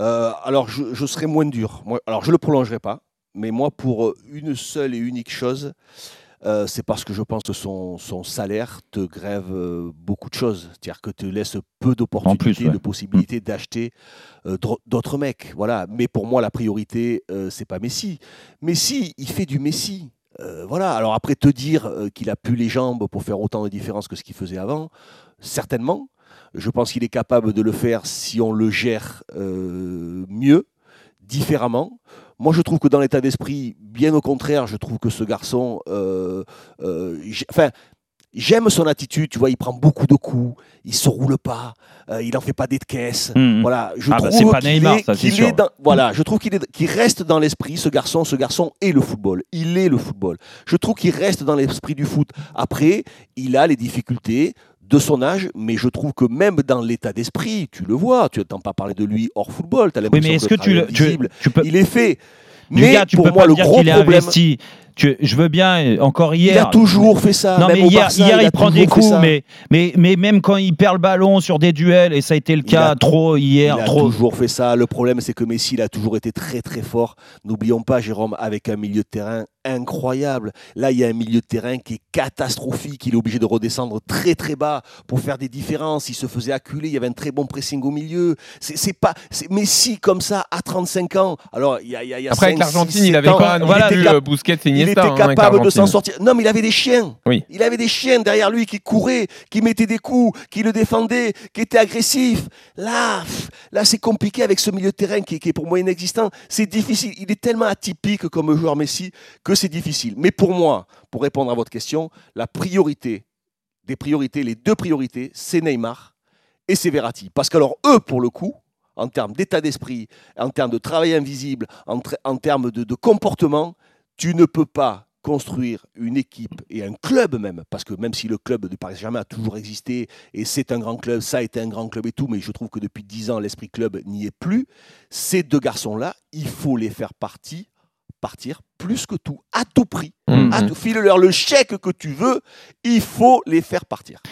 Euh, alors, je, je serai moins dur. Moi, alors, je le prolongerai pas, mais moi, pour euh, une seule et unique chose, euh, c'est parce que je pense que son, son salaire te grève euh, beaucoup de choses. C'est-à-dire que te laisse peu d'opportunités, ouais. de possibilités d'acheter euh, d'autres mecs. Voilà. Mais pour moi, la priorité, c'est pas Messi. Messi, il fait du Messi. Voilà. Alors après, te dire qu'il a plus les jambes pour faire autant de différence que ce qu'il faisait avant, certainement. Je pense qu'il est capable de le faire si on le gère euh, mieux, différemment. Moi, je trouve que dans l'état d'esprit, bien au contraire, je trouve que ce garçon, euh, euh, enfin, j'aime son attitude. Tu vois, il prend beaucoup de coups, il se roule pas, euh, il en fait pas des caisses. Mhm. Voilà, je Ah bah, trouve c'est pas qu'il Neymar, est- ça, c'est qu'il sûr. est dans- voilà, je trouve qu'il est- qu'il reste dans l'esprit. Ce garçon, ce garçon est le football. Il est le football. Je trouve qu'il reste dans l'esprit du foot. Après, il a les difficultés de son âge, mais je trouve que même dans l'état d'esprit, tu le vois, tu n'entends pas parler de lui hors football, tu as Oui, l'impression mais est-ce que, que tu, le tu, tu peux. il est fait. Mais gars, tu pour peux moi, pas le dire gros qu'il est problème, investi. Tu- je veux bien, euh, encore hier. il a toujours fait ça. Non, même mais au hier, Barça, hier, il, a prend des toujours fait coups, ça. mais, mais, mais même quand il perd le ballon sur des duels, et ça a été le cas a- trop hier, Il a trop. toujours fait ça. Le problème, c'est que Messi, il a toujours été très très fort. N'oublions pas, Jérôme, avec un milieu de terrain incroyable. Là, il y a un milieu de terrain qui est catastrophique. Il est obligé de redescendre très très bas pour faire des différences. Il se faisait acculer. Il y avait un très bon pressing au milieu. C'est c'est pas Messi comme ça à 35 ans. Alors, il y a, il y a- Après, avec l'Argentine, il avait sept ans, pas non plus euh, Était hein, capable de s'en sortir. Non, mais il avait des chiens. Oui. Il avait des chiens derrière lui qui couraient, qui mettaient des coups, qui le défendaient, qui étaient agressifs. Là, là, c'est compliqué avec ce milieu de terrain qui, est- qui est pour moi inexistant. C'est difficile. Il est tellement atypique comme joueur Messi que c'est difficile. Mais pour moi, pour répondre à votre question, la priorité des priorités, les deux priorités, c'est Neymar et c'est Verratti. Parce que alors eux, pour le coup, en termes d'état d'esprit, en termes de travail invisible, en, termes de, de comportement, tu ne peux pas construire une équipe et un club même, parce que même si le club du Paris Saint-Germain a toujours existé et c'est un grand club, ça a été un grand club et tout, mais je trouve que depuis dix ans, l'esprit club n'y est plus, ces deux garçons-là, il faut les faire partie, partir plus que tout, à tout prix. Mhm. À tout, file-leur le chèque que tu veux, il faut les faire partir.